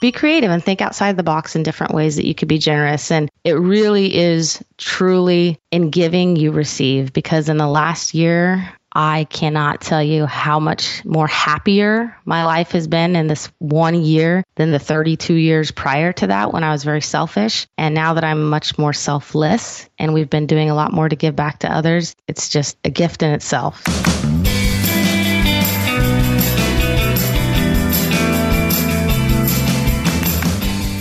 be creative and think outside the box in different ways that you could be generous. And it really is truly in giving you receive because in the last year, I cannot tell you how much more happier my life has been in this one year than the 32 years prior to that when I was very selfish. And now that I'm much more selfless and we've been doing a lot more to give back to others, it's just a gift in itself.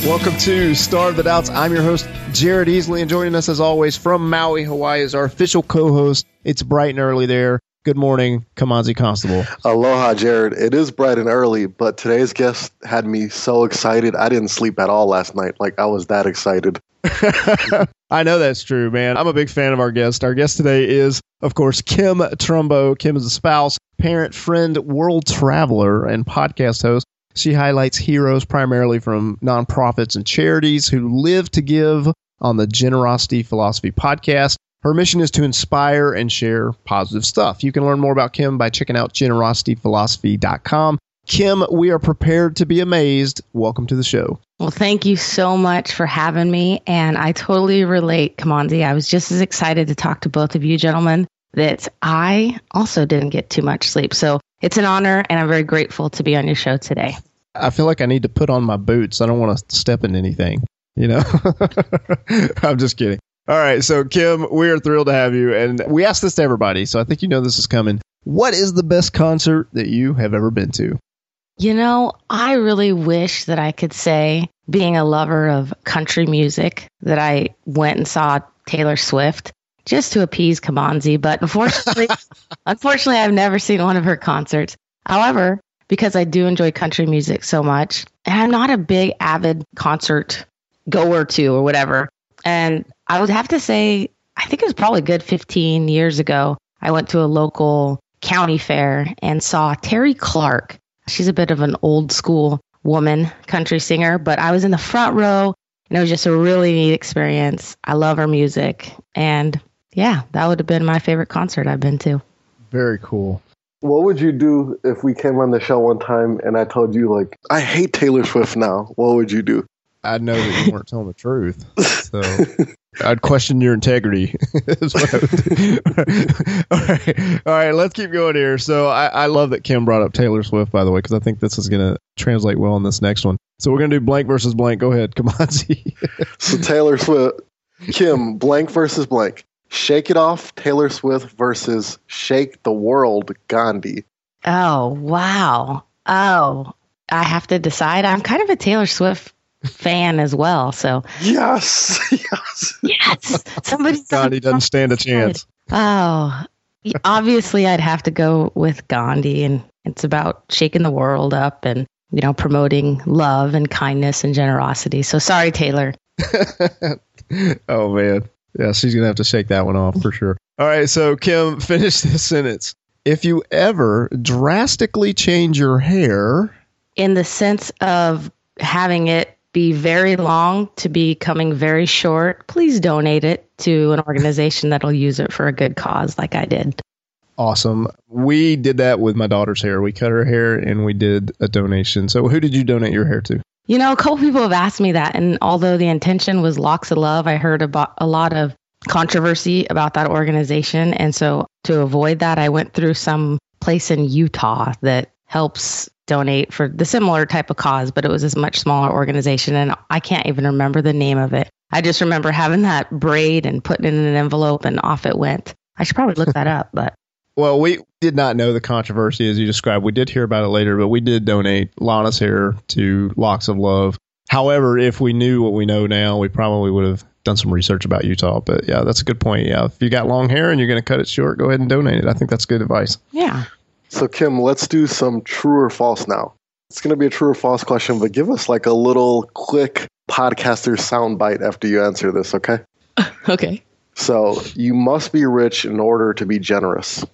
Welcome to Starve the Doubts. I'm your host, Jared Easley, and joining us as always from Maui, Hawaii is our official co-host. It's bright and early there. Good morning, Kimanzi Constable. Aloha, Jared. It is bright and early, but today's guest had me so excited. I didn't sleep at all last night. Like, I was that excited. I know that's true, man. I'm a big fan of our guest. Our guest today is, of course, Kim Trumbo. Kim is a spouse, parent, friend, world traveler, and podcast host. She highlights heroes primarily from nonprofits and charities who live to give on the Generosity Philosophy podcast. Her mission is to inspire and share positive stuff. You can learn more about Kim by checking out generosityphilosophy.com. Kim, we are prepared to be amazed. Welcome to the show. Well, thank you so much for having me. And I totally relate, Kimanzi. I was just as excited to talk to both of you gentlemen that I also didn't get too much sleep. So it's an honor, and I'm very grateful to be on your show today. I feel like I need to put on my boots. I don't want to step in anything, you know? I'm just kidding. All right. So, Kim, we are thrilled to have you. And we ask this to everybody. So I think you know this is coming. What is the best concert that you have ever been to? You know, I really wish that I could say, being a lover of country music, that I went and saw Taylor Swift just to appease Kimanzi, But unfortunately, unfortunately, I've never seen one of her concerts. However, because I do enjoy country music so much, and I'm not a big avid concert goer to or whatever. And I would have to say, I think it was probably good 15 years ago. I went to a local county fair and saw Terri Clark. She's a bit of an old school woman country singer, but I was in the front row and it was just a really neat experience. I love her music. And yeah, that would have been my favorite concert I've been to. Very cool. What would you do if we came on the show one time and I told you, like, I hate Taylor Swift now? What would you do? I'd know that you weren't telling the truth. So I'd question your integrity. all right. All right. Let's keep going here. So I, I love that Kim brought up Taylor Swift, by the way, because I think this is going to translate well in this next one. So we're going to do blank versus blank. Go ahead. Come on. so Taylor Swift, Kim, blank versus blank. Shake It Off, Taylor Swift versus Shake the World, Gandhi. Oh, wow. Oh, I have to decide. I'm kind of a Taylor Swift fan as well. So yes, yes, yes. Somebody Gandhi doesn't stand a chance. Oh, obviously, I'd have to go with Gandhi, and it's about shaking the world up and you know promoting love and kindness and generosity. So sorry, Taylor. oh man, yeah, she's gonna have to shake that one off for sure. All right, so Kim, finish this sentence. If you ever drastically change your hair, in the sense of having it be very long to becoming very short, please donate it to an organization that'll use it for a good cause like I did. Awesome. We did that with my daughter's hair. We cut her hair and we did a donation. So, who did you donate your hair to? You know, a couple people have asked me that. And although the intention was Locks of Love, I heard about a lot of controversy about that organization. And so, to avoid that, I went through some place in Utah that helps donate for the similar type of cause, but it was a much smaller organization. And I can't even remember the name of it. I just remember having that braid and putting it in an envelope and off it went. I should probably look that up, but. Well, we did not know the controversy as you described. We did hear about it later, but we did donate Lana's hair to Locks of Love. However, if we knew what we know now, we probably would have done some research about Utah. But yeah, that's a good point. Yeah, if you got long hair and you're going to cut it short, go ahead and donate it. I think that's good advice. Yeah. So, Kim, let's do some true or false now. It's going to be a true or false question, but give us like a little quick podcaster soundbite after you answer this, okay? okay. So, you must be rich in order to be generous.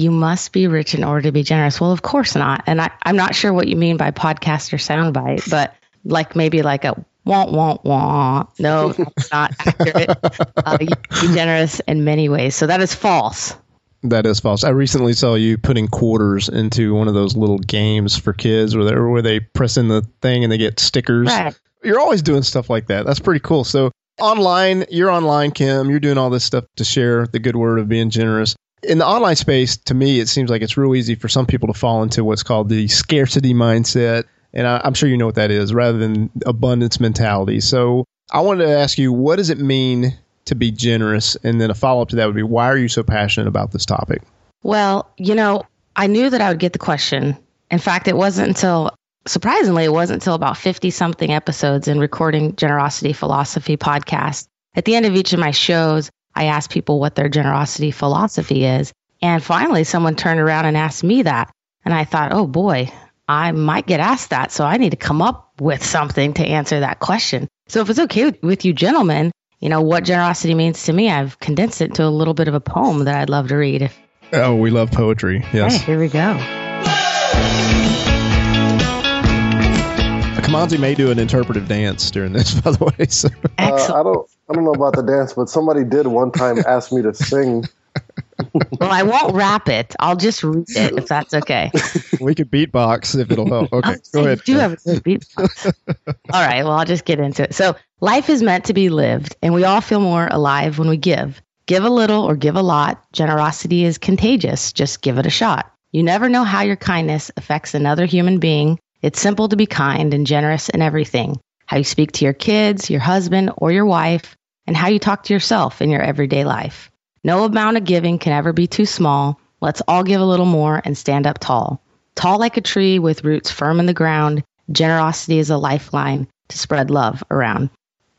You must be rich in order to be generous. Well, of course not. And I, I'm not sure what you mean by podcaster soundbite, but like maybe like a won't, won't, won't. No, not accurate. Uh, you be generous in many ways. So that is false. That is false. I recently saw you putting quarters into one of those little games for kids where they where they press in the thing and they get stickers. Right. You're always doing stuff like that. That's pretty cool. So online, you're online, Kim. You're doing all this stuff to share the good word of being generous. In the online space, to me, it seems like it's real easy for some people to fall into what's called the scarcity mindset. And I, I'm sure you know what that is, rather than abundance mentality. So I wanted to ask you, what does it mean to be generous? And then a follow up to that would be, why are you so passionate about this topic? Well, you know, I knew that I would get the question. In fact, it wasn't until, surprisingly, it wasn't until about 50 something episodes in recording Generosity Philosophy podcast. At the end of each of my shows, I asked people what their generosity philosophy is. And finally, someone turned around and asked me that. And I thought, oh boy, I might get asked that. So I need to come up with something to answer that question. So if it's okay with, you gentlemen, you know, what generosity means to me, I've condensed it to a little bit of a poem that I'd love to read. If, Oh, we love poetry. Yes. Hey, here we go. Kimanzi may do an interpretive dance during this, by the way. So Uh, I don't I don't know about the dance, but somebody did one time ask me to sing. well, I won't rap it. I'll just read it if that's okay. we could beatbox if it'll help. Okay, go ahead. You do have a good beatbox. all right. Well, I'll just get into it. So, life is meant to be lived, and we all feel more alive when we give. Give a little or give a lot. Generosity is contagious. Just give it a shot. You never know how your kindness affects another human being. It's simple to be kind and generous in everything how you speak to your kids, your husband, or your wife, and how you talk to yourself in your everyday life. No amount of giving can ever be too small. Let's all give a little more and stand up tall. Tall like a tree with roots firm in the ground, generosity is a lifeline to spread love around.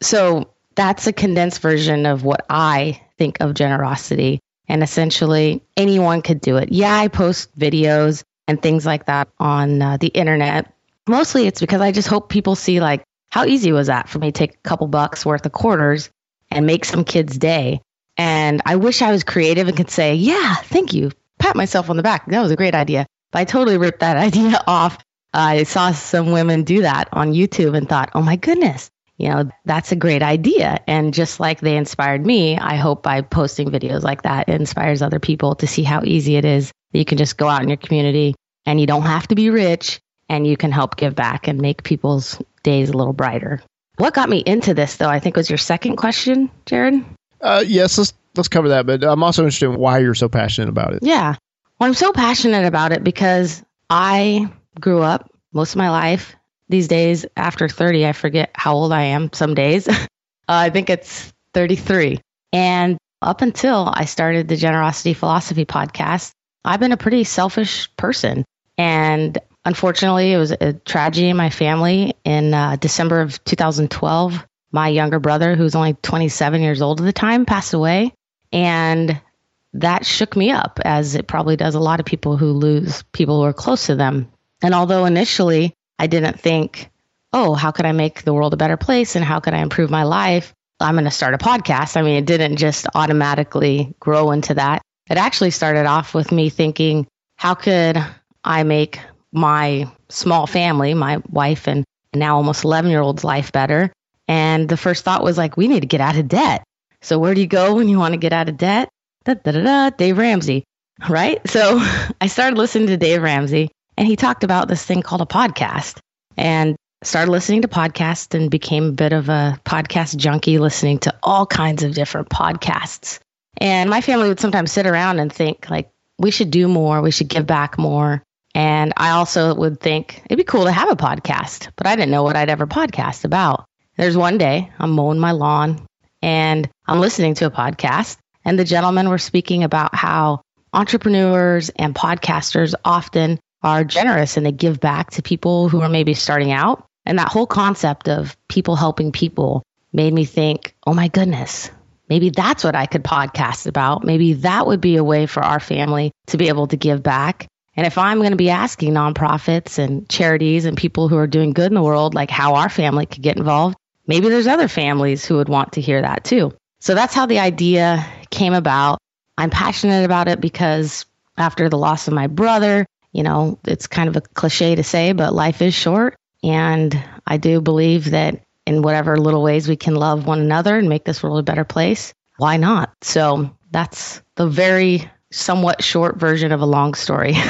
So that's a condensed version of what I think of generosity. And essentially, anyone could do it. Yeah, I post videos and things like that on uh, the internet. Mostly it's because I just hope people see, like, how easy was that for me to take a couple bucks worth of quarters and make some kid's day? And I wish I was creative and could say, yeah, thank you. Pat myself on the back. That was a great idea. But I totally ripped that idea off. I saw some women do that on YouTube and thought, oh my goodness, you know, that's a great idea. And just like they inspired me, I hope by posting videos like that, it inspires other people to see how easy it is that you can just go out in your community and you don't have to be rich and you can help give back and make people's days a little brighter. What got me into this, though, I think was your second question, Jared. Uh, yes, let's let's cover that. But I'm also interested in why you're so passionate about it. Yeah. Well, I'm so passionate about it because I grew up most of my life. These days, after 30, I forget how old I am some days. uh, I think it's 33. And up until I started the Generosity Philosophy podcast, I've been a pretty selfish person. And unfortunately, it was a tragedy in my family in uh, December of 2012. My younger brother, who was only 27 years old at the time, passed away. And that shook me up, as it probably does a lot of people who lose people who are close to them. And although initially I didn't think, oh, how could I make the world a better place and how could I improve my life? I'm going to start a podcast. I mean, it didn't just automatically grow into that. It actually started off with me thinking, how could I make my small family, my wife and now almost 11 year old's life better? And the first thought was like, we need to get out of debt. So where do you go when you want to get out of debt? Da, da, da, da, Dave Ramsey, right? So I started listening to Dave Ramsey and he talked about this thing called a podcast and started listening to podcasts and became a bit of a podcast junkie, listening to all kinds of different podcasts. And my family would sometimes sit around and think, like, we should do more, we should give back more. And I also would think it'd be cool to have a podcast, but I didn't know what I'd ever podcast about. There's one day I'm mowing my lawn and I'm listening to a podcast, and the gentlemen were speaking about how entrepreneurs and podcasters often are generous and they give back to people who are maybe starting out. And that whole concept of people helping people made me think, oh my goodness, maybe that's what I could podcast about. Maybe that would be a way for our family to be able to give back. And if I'm going to be asking nonprofits and charities and people who are doing good in the world, like how our family could get involved, maybe there's other families who would want to hear that too. So that's how the idea came about. I'm passionate about it because after the loss of my brother, you know, it's kind of a cliche to say, but life is short. And I do believe that in whatever little ways we can love one another and make this world a better place, why not? So that's the very somewhat short version of a long story.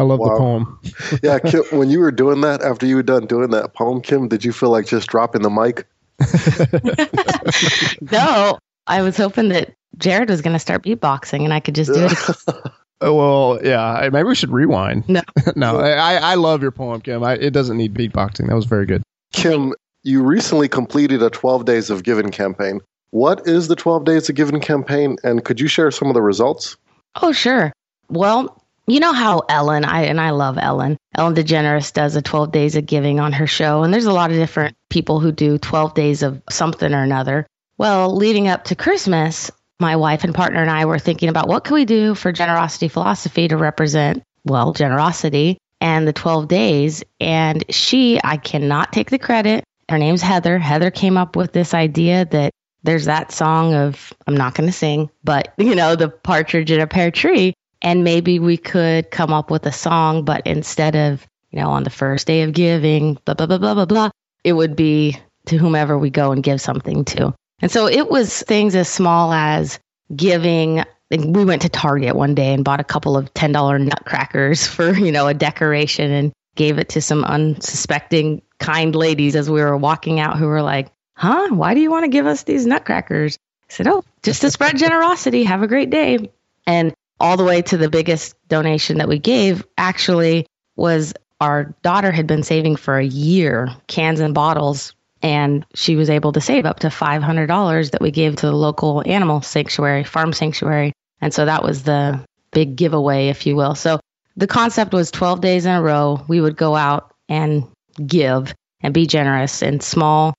I love Wow. the poem. Yeah, Kim, when you were doing that, after you were done doing that poem, Kim, did you feel like just dropping the mic? no, I was hoping that Jared was going to start beatboxing and I could just do it. Oh, well, yeah. Maybe we should rewind. No. no, I, I love your poem, Kim. I, it doesn't need beatboxing. That was very good. Kim, you recently completed a 12 Days of Giving campaign. What is the 12 Days of Giving campaign, and could you share some of the results? Oh, sure. Well, you know how Ellen, I and I love Ellen. Ellen DeGeneres does a 12 days of giving on her show, and there's a lot of different people who do 12 days of something or another. Well, leading up to Christmas, my wife and partner and I were thinking about what can we do for generosity philosophy to represent, well, generosity and the 12 days. And she, I cannot take the credit. Her name's Heather. Heather came up with this idea that there's that song of, I'm not going to sing, but you know, the partridge in a pear tree. And maybe we could come up with a song, but instead of, you know, on the first day of giving, blah, blah, blah, blah, blah, blah, it would be to whomever we go and give something to. And so it was things as small as giving. We went to Target one day and bought a couple of $10 nutcrackers for, you know, a decoration and gave it to some unsuspecting kind ladies as we were walking out who were like, huh, why do you want to give us these nutcrackers? I said, oh, just to spread generosity. Have a great day. And all the way to the biggest donation that we gave actually was our daughter had been saving for a year, cans and bottles, and she was able to save up to $500 that we gave to the local animal sanctuary, farm sanctuary. And so that was the big giveaway, if you will. So the concept was 12 days in a row, we would go out and give and be generous in small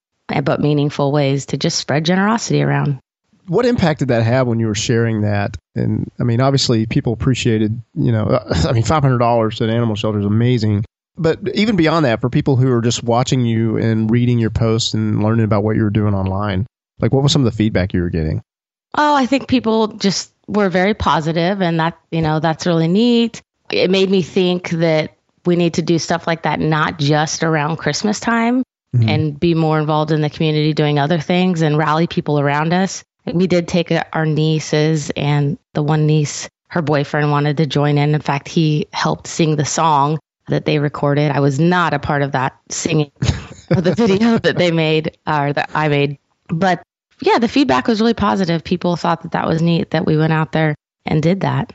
but meaningful ways to just spread generosity around. What impact did that have when you were sharing that? And I mean, obviously, people appreciated, you know, I mean, $500 to an animal shelter is amazing. But even beyond that, for people who are just watching you and reading your posts and learning about what you were doing online, like what was some of the feedback you were getting? Oh, I think people just were very positive, and that you know that's really neat. It made me think that we need to do stuff like that not just around Christmas time Mhm. and be more involved in the community doing other things and rally people around us. We did take our nieces and the one niece, her boyfriend wanted to join in. In fact, he helped sing the song that they recorded. I was not a part of that singing of the video that they made or that I made, but yeah, the feedback was really positive. People thought that that was neat that we went out there and did that.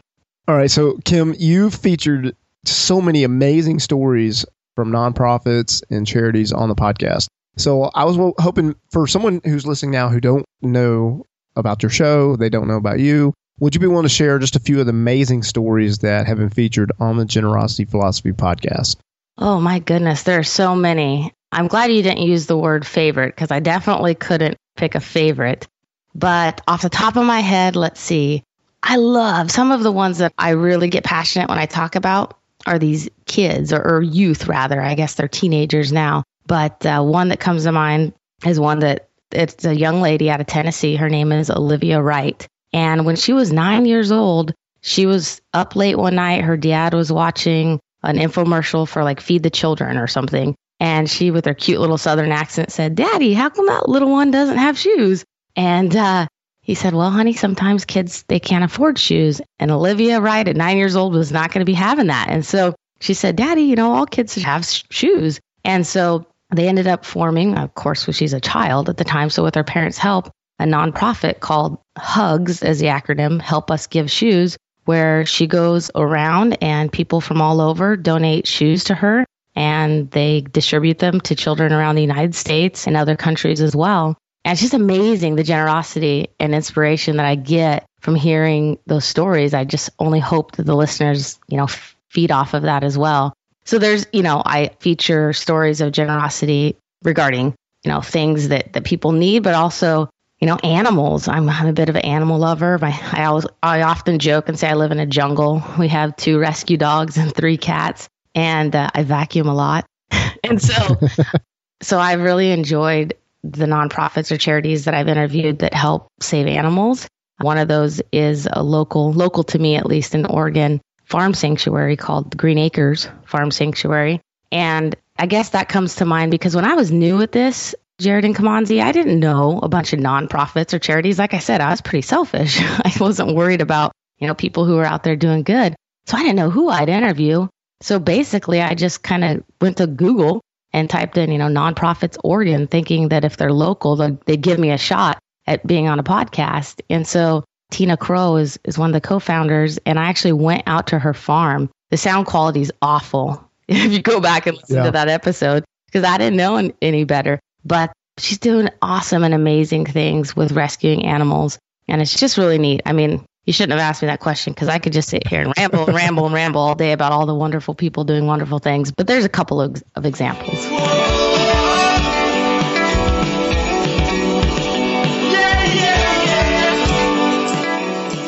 All right. So, Kim, you've featured so many amazing stories from nonprofits and charities on the podcast. So, I was hoping for someone who's listening now who don't know about your show, they don't know about you. Would you be willing to share just a few of the amazing stories that have been featured on the Generosity Philosophy podcast? Oh my goodness, there are so many. I'm glad you didn't use the word favorite because I definitely couldn't pick a favorite. But off the top of my head, let's see. I love some of the ones that I really get passionate when I talk about are these kids or, or youth rather. I guess they're teenagers now. But uh, one that comes to mind is one that it's a young lady out of Tennessee. Her name is Olivia Wright. And when she was nine years old, she was up late one night. Her dad was watching an infomercial for like Feed the Children or something. And she, with her cute little southern accent, said, Daddy, how come that little one doesn't have shoes? And uh, he said, Well, honey, sometimes kids, they can't afford shoes. And Olivia Wright, at nine years old was not going to be having that. And so she said, Daddy, you know, all kids have sh- shoes. And so they ended up forming, of course, she's a child at the time. So with her parents' help, a nonprofit called HUGS, as the acronym, Help Us Give Shoes, where she goes around and people from all over donate shoes to her and they distribute them to children around the United States and other countries as well. And it's just amazing the generosity and inspiration that I get from hearing those stories. I just only hope that the listeners, you know, f- feed off of that as well. So there's, you know, I feature stories of generosity regarding, you know, things that, that people need, but also, you know, animals. I'm, I'm a bit of an animal lover. My, I always, I often joke and say I live in a jungle. We have two rescue dogs and three cats, and uh, I vacuum a lot. and so, so I've really enjoyed the nonprofits or charities that I've interviewed that help save animals. One of those is a local, local to me at least in Oregon, farm sanctuary called Green Acres Farm Sanctuary. And I guess that comes to mind because when I was new at this, Jared and Kimanzi, I didn't know a bunch of nonprofits or charities. Like I said, I was pretty selfish. I wasn't worried about, you you know, people who were out there doing good. So I didn't know who I'd interview. So basically, I just kind of went to Google and typed in, you know, nonprofits Oregon, thinking that if they're local, they'd give me a shot at being on a podcast. And so Tina Crow is, is one of the co founders. And I actually went out to her farm. The sound quality is awful if you go back and listen yeah. to that episode because I didn't know any better. But she's doing awesome and amazing things with rescuing animals. And it's just really neat. I mean, you shouldn't have asked me that question because I could just sit here and ramble and ramble and ramble all day about all the wonderful people doing wonderful things. But there's a couple of, of examples.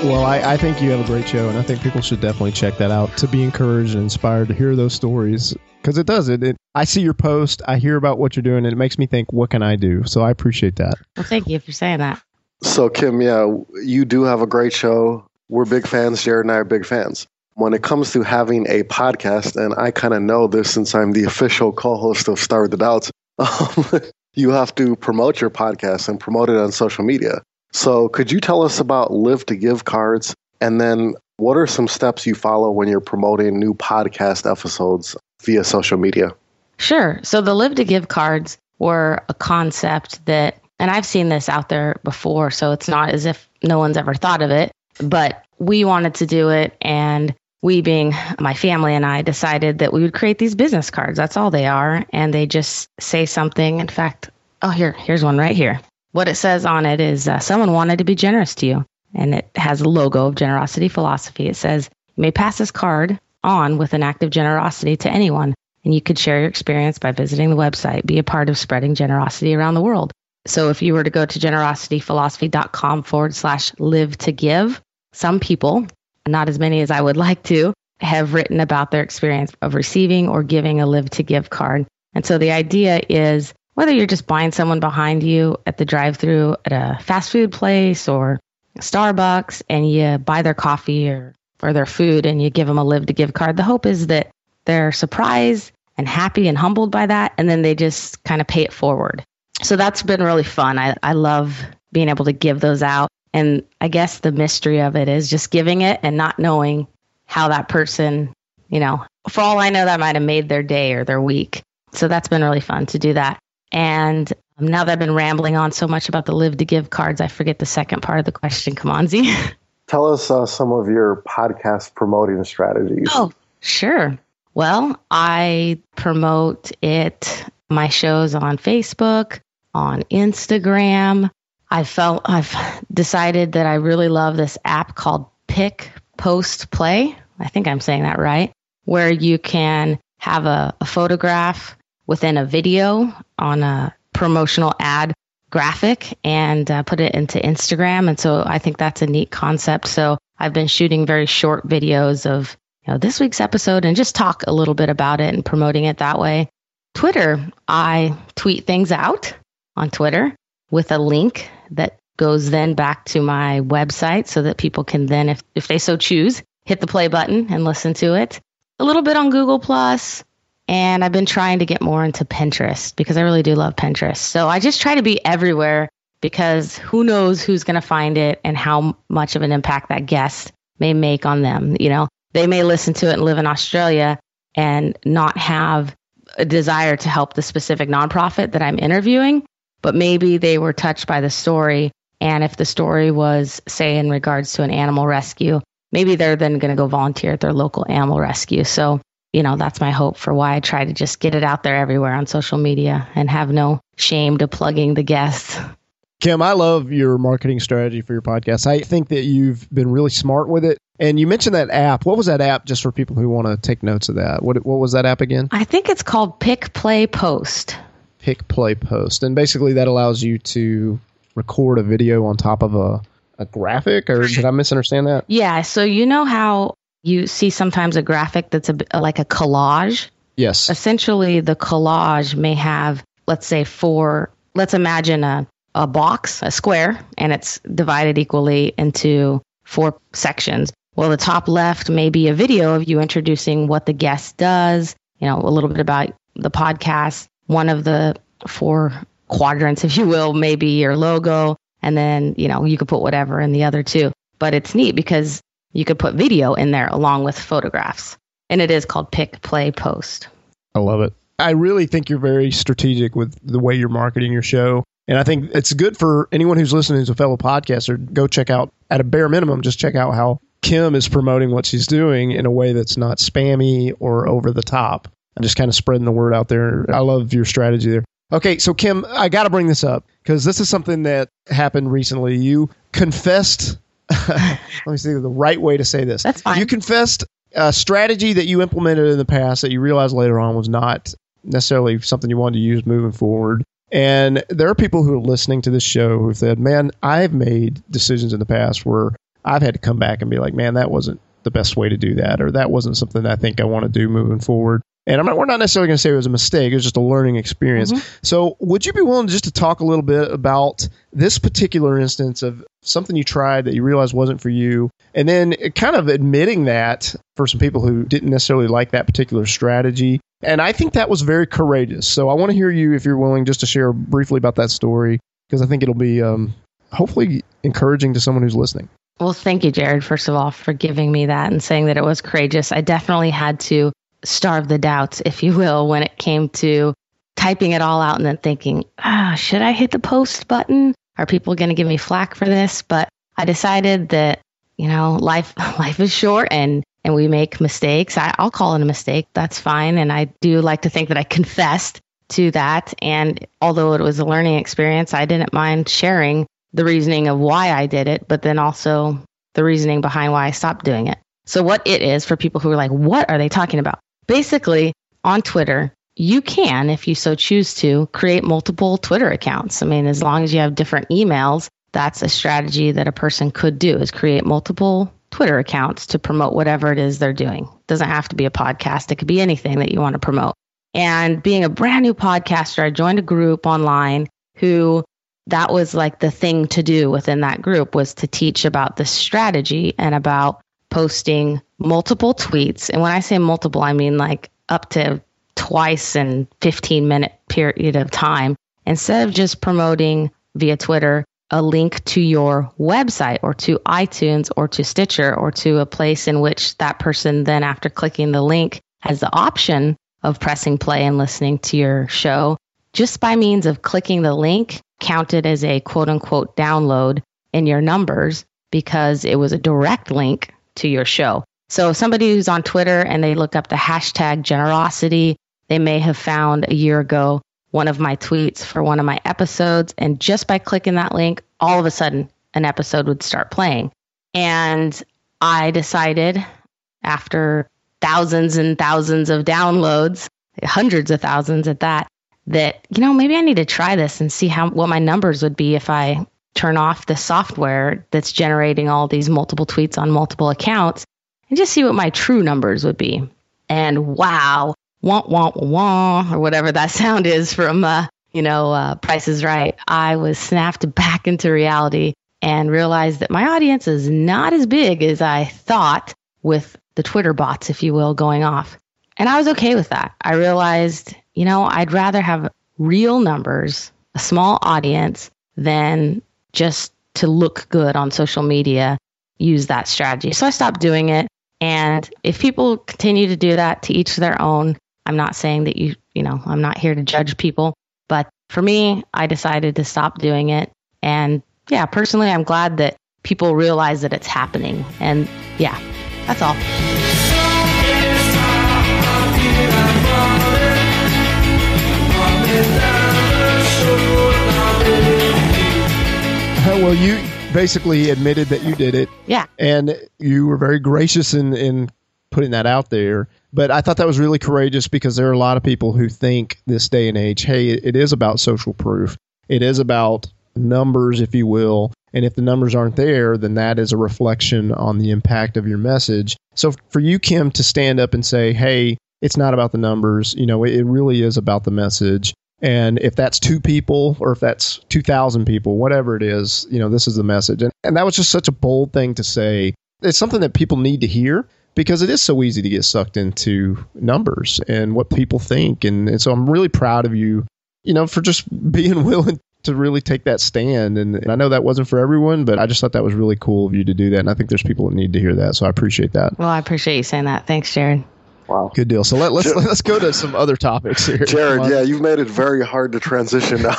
Well, I, I, think you have a great show, and I think people should definitely check that out to be encouraged and inspired to hear those stories because it does. It, it, I see your post, I hear about what you're doing, and it makes me think, what can I do? So I appreciate that. Well, thank you for saying that. So, Kim, yeah, you do have a great show. We're big fans. Jared and I are big fans. When it comes to having a podcast, and I kind of know this since I'm the official co host of Starve the Doubts, um, you have to promote your podcast and promote it on social media. So, could you tell us about Live to Give cards? And then, what are some steps you follow when you're promoting new podcast episodes via social media? Sure. So, the Live to Give cards were a concept that, and I've seen this out there before, so it's not as if no one's ever thought of it, but we wanted to do it. And we, being my family and I, decided that we would create these business cards. That's all they are. And they just say something. In fact, oh, here, here's one right here. What it says on it is uh, someone wanted to be generous to you, and it has a logo of generosity philosophy. It says, You may pass this card on with an act of generosity to anyone, and you could share your experience by visiting the website. Be a part of spreading generosity around the world. So if you were to go to generosityphilosophy.com forward slash live to give, some people, not as many as I would like to, have written about their experience of receiving or giving a live to give card. And so the idea is whether you're just buying someone behind you at the drive through at a fast food place or Starbucks and you buy their coffee or, or their food and you give them a live to give card, the hope is that they're surprised and happy and humbled by that. And then they just kind of pay it forward. So that's been really fun. I, I love being able to give those out. And I guess the mystery of it is just giving it and not knowing how that person, you know, for all I know, that might have made their day or their week. So that's been really fun to do that. And now that I've been rambling on so much about the live to give cards, I forget the second part of the question. Come on, Z. Tell us uh, some of your podcast promoting strategies. Oh, sure. Well, I promote it, my shows on Facebook, on Instagram. I felt I've decided that I really love this app called Pick Post Play. I think I'm saying that right, where you can have a, a photograph within a video on a promotional ad graphic and uh, put it into Instagram. And so I think that's a neat concept. So I've been shooting very short videos of you know, this week's episode and just talk a little bit about it and promoting it that way. Twitter, I tweet things out on Twitter with a link that goes then back to my website so that people can then, if, if they so choose, hit the play button and listen to it. A little bit on Google Plus, and I've been trying to get more into Pinterest because I really do love Pinterest. So I just try to be everywhere because who knows who's going to find it and how much of an impact that guest may make on them. You know, they may listen to it and live in Australia and not have a desire to help the specific nonprofit that I'm interviewing, but maybe they were touched by the story. And if the story was, say, in regards to an animal rescue, maybe they're then going to go volunteer at their local animal rescue. So you know, that's my hope for why I try to just get it out there everywhere on social media and have no shame to plugging the guests. Kim, I love your marketing strategy for your podcast. I think that you've been really smart with it. And you mentioned that app. What was that app just for people who want to take notes of that? What what was that app again? I think it's called PicPlayPost. PicPlayPost. And basically that allows you to record a video on top of a a graphic or did I misunderstand that? Yeah, so you know how you see sometimes a graphic that's a, like a collage. Yes. Essentially, the collage may have, let's say, four, let's imagine a, a box, a square, and it's divided equally into four sections. Well, the top left may be a video of you introducing what the guest does, you know, a little bit about the podcast. One of the four quadrants, if you will, maybe your logo. And then, you know, you could put whatever in the other two. But it's neat because you could put video in there along with photographs. And it is called Pick, Play, Post. I love it. I really think you're very strategic with the way you're marketing your show. And I think it's good for anyone who's listening who's a fellow podcaster. Go check out, at a bare minimum, just check out how Kim is promoting what she's doing in a way that's not spammy or over the top. And just kind of spreading the word out there. I love your strategy there. Okay, so Kim, I got to bring this up because this is something that happened recently. You confessed. let me see the right way to say this. That's fine. You confessed a strategy that you implemented in the past that you realized later on was not necessarily something you wanted to use moving forward. And there are people who are listening to this show who have said, "Man, I've made decisions in the past where I've had to come back and be like, man, that wasn't the best way to do that, or that wasn't something I think I want to do moving forward." And I'm not, we're not necessarily going to say it was a mistake. It was just a learning experience. Mm-hmm. So, would you be willing just to talk a little bit about this particular instance of something you tried that you realized wasn't for you, and then kind of admitting that for some people who didn't necessarily like that particular strategy? And I think that was very courageous. So, I want to hear you, if you're willing, just to share briefly about that story, because I think it'll be um, hopefully encouraging to someone who's listening. Well, thank you, Jared, first of all, for giving me that and saying that it was courageous. I definitely had to starve the doubts, if you will, when it came to typing it all out and then thinking, ah, should I hit the post button? Are people going to give me flack for this? But I decided that, you know, life life is short and and we make mistakes. I, I'll call it a mistake. That's fine. And I do like to think that I confessed to that. And although it was a learning experience, I didn't mind sharing the reasoning of why I did it, but then also the reasoning behind why I stopped doing it. So, what it is for people who are like, what are they talking about? Basically on Twitter, you can, if you so choose to, create multiple Twitter accounts. I mean, as long as you have different emails, that's a strategy that a person could do is create multiple Twitter accounts to promote whatever it is they're doing. It doesn't have to be a podcast. It could be anything that you want to promote. And being a brand new podcaster, I joined a group online who that was like the thing to do within that group was to teach about the strategy and about posting multiple tweets. And when I say multiple, I mean like up to twice in 15 minute period of time instead of just promoting via Twitter a link to your website or to iTunes or to Stitcher or to a place in which that person then after clicking the link has the option of pressing play and listening to your show just by means of clicking the link counted as a quote unquote download in your numbers because it was a direct link to your show. So somebody who's on Twitter and they look up the hashtag generosity, they may have found a year ago one of my tweets for one of my episodes. And just by clicking that link, all of a sudden an episode would start playing. And I decided after thousands and thousands of downloads, hundreds of thousands at that, that, you know, maybe I need to try this and see how what my numbers would be if I turn off the software that's generating all these multiple tweets on multiple accounts and just see what my true numbers would be. And wow, wah, wah, wah, or whatever that sound is from, uh, you know, uh, Price is Right. I was snapped back into reality and realized that my audience is not as big as I thought with the Twitter bots, if you will, going off. And I was okay with that. I realized, you know, I'd rather have real numbers, a small audience, than just to look good on social media, use that strategy. So I stopped doing it. And if people continue to do that, to each their own. I'm not saying that you, you know, I'm not here to judge people, but for me, I decided to stop doing it. And yeah, personally, I'm glad that people realize that it's happening. And yeah, that's all. well, you basically admitted that you did it. Yeah. And you were very gracious in, in putting that out there. But I thought that was really courageous because there are a lot of people who think this day and age, hey, it is about social proof. It is about numbers, if you will. And if the numbers aren't there, then that is a reflection on the impact of your message. So for you, Kim, to stand up and say, hey, it's not about the numbers, you know, it really is about the message. And if that's two people or if that's 2,000 people, whatever it is, you know, this is the message. And, and that was just such a bold thing to say. It's something that people need to hear because it is so easy to get sucked into numbers and what people think. And, and so I'm really proud of you, you know, for just being willing to really take that stand. And, and I know that wasn't for everyone, but I just thought that was really cool of you to do that. And I think there's people that need to hear that. So I appreciate that. Well, I appreciate you saying that. Thanks, Jared. Wow. Good deal. So let, let's let's go to some other topics here. Jared, yeah, you've made it very hard to transition now.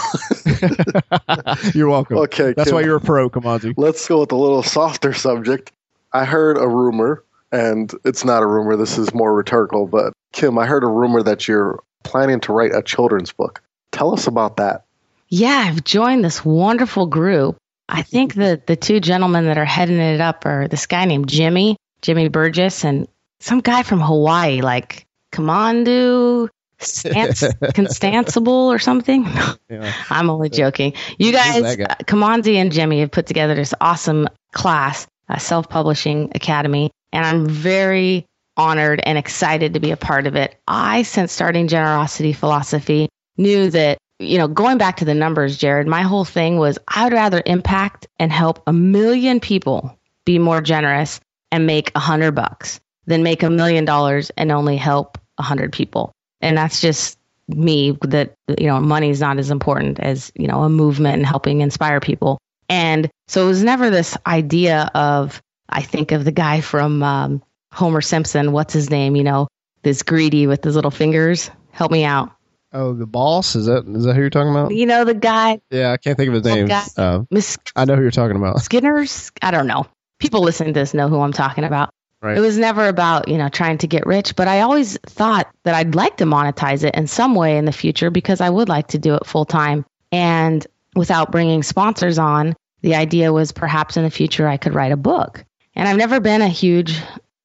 you're welcome. Okay, That's Kim. why you're a pro, Kimanzi. Let's go with a little softer subject. I heard a rumor, and it's not a rumor, this is more rhetorical, but Kim, I heard a rumor that you're planning to write a children's book. Tell us about that. Yeah, I've joined this wonderful group. I think that the two gentlemen that are heading it up are this guy named Jimmy, Jimmy Burgess, and some guy from Hawaii, like Stance, Constanceable or something. Yeah. I'm only joking. You guys, guy? uh, Kimanzi and Jimmy have put together this awesome class, a self publishing academy, and I'm very honored and excited to be a part of it. I, since starting Generosity Philosophy, knew that, you know, going back to the numbers, Jared, my whole thing was I would rather impact and help a million people be more generous and make a hundred bucks than make a million dollars and only help a hundred people. And that's just me that you know money's not as important as you know a movement and helping inspire people and so it was never this idea of i think of the guy from um, homer simpson what's his name you know this greedy with his little fingers help me out Oh, the boss is that is that who you're talking about? you know the guy Yeah, I can't think of his name. guy. Uh, miss I know who you're talking about. skinner's i don't know people listening to this know who i'm talking about Right. It was never about, you know, trying to get rich, but I always thought that I'd like to monetize it in some way in the future because I would like to do it full time. And without bringing sponsors on, the idea was perhaps in the future I could write a book. And I've never been a huge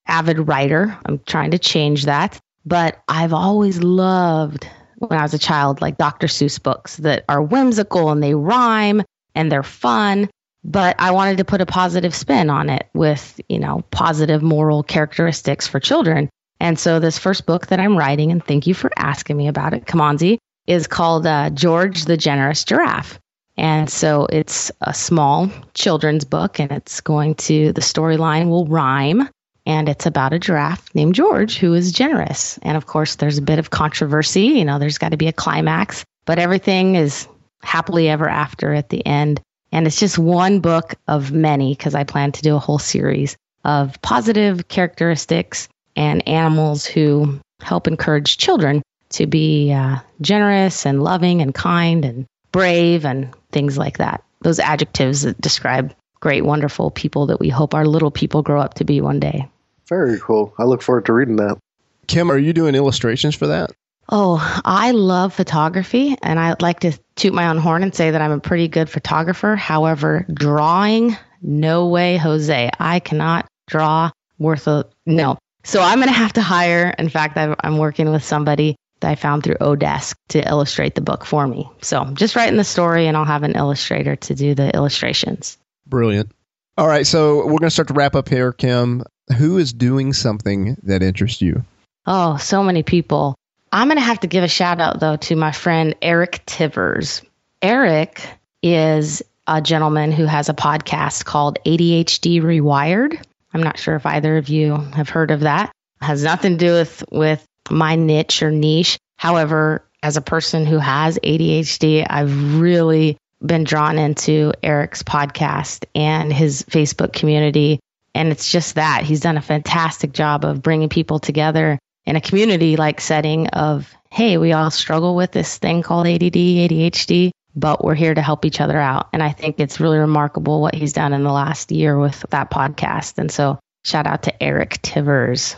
avid writer. I'm trying to change that, but I've always loved when I was a child like Dr. Seuss books that are whimsical and they rhyme and they're fun but I wanted to put a positive spin on it with, you know, positive moral characteristics for children. And so this first book that I'm writing, and thank you for asking me about it, Kimanzi, is called uh, George the Generous Giraffe. And so it's a small children's book, and it's going to, the storyline will rhyme, and it's about a giraffe named George who is generous. And of course, there's a bit of controversy. You know, there's got to be a climax, but everything is happily ever after at the end. And it's just one book of many because I plan to do a whole series of positive characteristics and animals who help encourage children to be uh, generous and loving and kind and brave and things like that. Those adjectives that describe great, wonderful people that we hope our little people grow up to be one day. Very cool. I look forward to reading that. Kim, are you doing illustrations for that? Oh, I love photography, and I'd like to toot my own horn and say that I'm a pretty good photographer. However, drawing, no way, Jose. I cannot draw worth a no. So I'm going to have to hire. In fact, I've, I'm working with somebody that I found through oDesk to illustrate the book for me. So just writing the story, and I'll have an illustrator to do the illustrations. Brilliant. All right, so we're going to start to wrap up here, Kim. Who is doing something that interests you? Oh, so many people. I'm going to have to give a shout out, though, to my friend Eric Tivers. Eric is a gentleman who has a podcast called ADHD Rewired. I'm not sure if either of you have heard of that. It has nothing to do with, with my niche or niche. However, as a person who has ADHD, I've really been drawn into Eric's podcast and his Facebook community. And it's just that he's done a fantastic job of bringing people together in a community like setting of, hey, we all struggle with this thing called ADD, ADHD, but we're here to help each other out. And I think it's really remarkable what he's done in the last year with that podcast. And so shout out to Eric Tivers.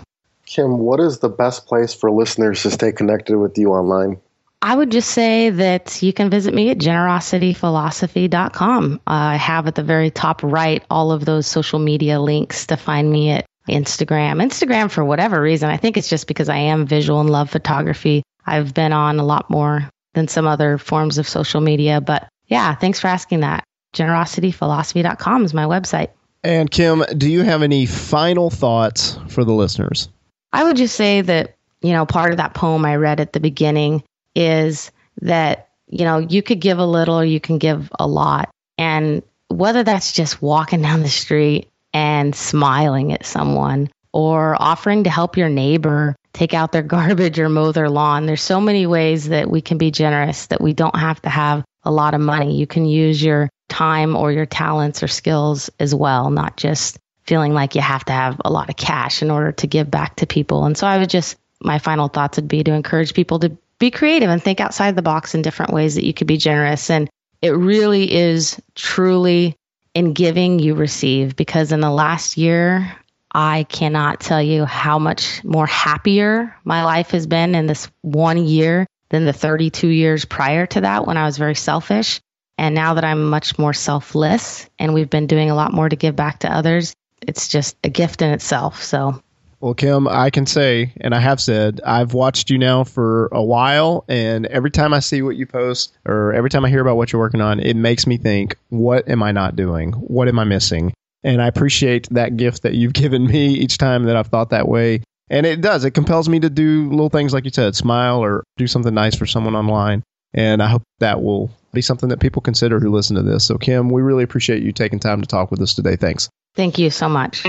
Kim, what is the best place for listeners to stay connected with you online? I would just say that you can visit me at generosityphilosophy.com. Uh, I have at the very top right all of those social media links to find me at Instagram. Instagram, for whatever reason, I think it's just because I am visual and love photography. I've been on a lot more than some other forms of social media. But yeah, thanks for asking that. Generosityphilosophy.com is my website. And Kim, do you have any final thoughts for the listeners? I would just say that, you know, part of that poem I read at the beginning is that, you know, you could give a little or you can give a lot. And whether that's just walking down the street and smiling at someone or offering to help your neighbor take out their garbage or mow their lawn, there's so many ways that we can be generous that we don't have to have a lot of money. You can use your time or your talents or skills as well, not just feeling like you have to have a lot of cash in order to give back to people. And so I would just, my final thoughts would be to encourage people to be creative and think outside the box in different ways that you could be generous. And it really is truly in giving you receive because in the last year, I cannot tell you how much more happier my life has been in this one year than the 32 years prior to that when I was very selfish. And now that I'm much more selfless and we've been doing a lot more to give back to others, it's just a gift in itself. So well, Kim, I can say, and I have said, I've watched you now for a while, and every time I see what you post or every time I hear about what you're working on, it makes me think, what am I not doing? What am I missing? And I appreciate that gift that you've given me each time that I've thought that way. And it does, it compels me to do little things like you said, smile or do something nice for someone online. And I hope that will be something that people consider who listen to this. So, Kim, we really appreciate you taking time to talk with us today. Thanks. Thank you so much.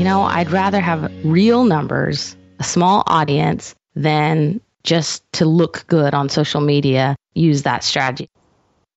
You know, I'd rather have real numbers, a small audience, than just to look good on social media, use that strategy.